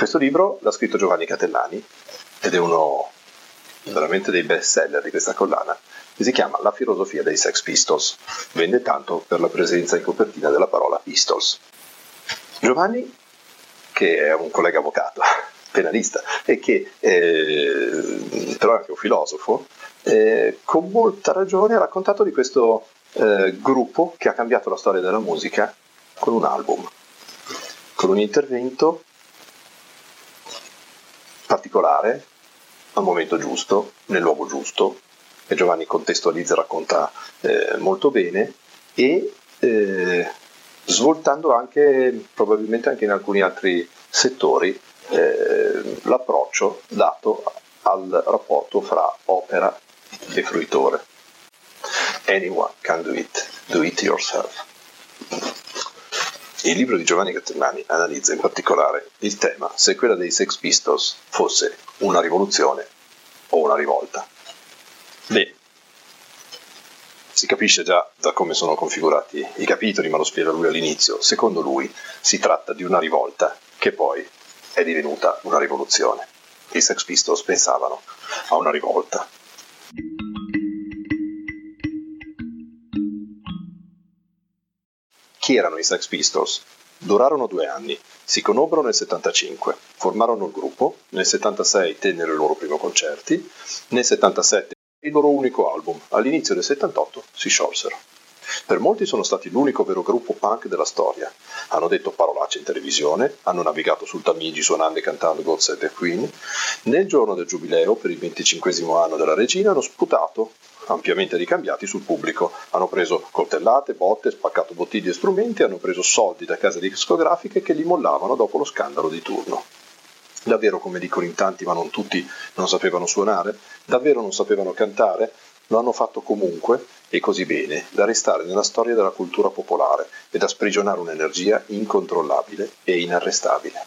Questo libro l'ha scritto Giovanni Catellani ed è uno veramente dei best seller di questa collana che si chiama La filosofia dei Sex Pistols. Vende tanto per la presenza in copertina della parola Pistols. Giovanni, che è un collega avvocato, penalista, e che eh, però è anche un filosofo, eh, con molta ragione ha raccontato di questo eh, gruppo che ha cambiato la storia della musica con un album, con un intervento particolare, al momento giusto, nel luogo giusto, che Giovanni contestualizza e racconta eh, molto bene, e eh, svoltando anche, probabilmente anche in alcuni altri settori, eh, l'approccio dato al rapporto fra opera e fruitore. Anyone can do it, do it yourself. Il libro di Giovanni Catellani analizza in particolare il tema se quella dei Sex Pistols fosse una rivoluzione o una rivolta. Beh, si capisce già da come sono configurati i capitoli, ma lo spiega lui all'inizio. Secondo lui si tratta di una rivolta che poi è divenuta una rivoluzione. I Sex Pistols pensavano a una rivolta. Chi erano i Sex Pistols? Durarono due anni, si conobbero nel 75, formarono il gruppo, nel 76 tennero i loro primi concerti, nel 77 il loro unico album, all'inizio del 78 si sciolsero. Per molti sono stati l'unico vero gruppo punk della storia. Hanno detto parolacce in televisione, hanno navigato sul Tamigi suonando e cantando God Save the Queen. Nel giorno del giubileo, per il 25 anno della regina, hanno sputato, ampiamente ricambiati, sul pubblico. Hanno preso coltellate, botte, spaccato bottiglie e strumenti, hanno preso soldi da case discografiche che li mollavano dopo lo scandalo di turno. Davvero, come dicono in tanti, ma non tutti, non sapevano suonare? Davvero non sapevano cantare? Lo hanno fatto comunque e così bene da restare nella storia della cultura popolare e da sprigionare un'energia incontrollabile e inarrestabile.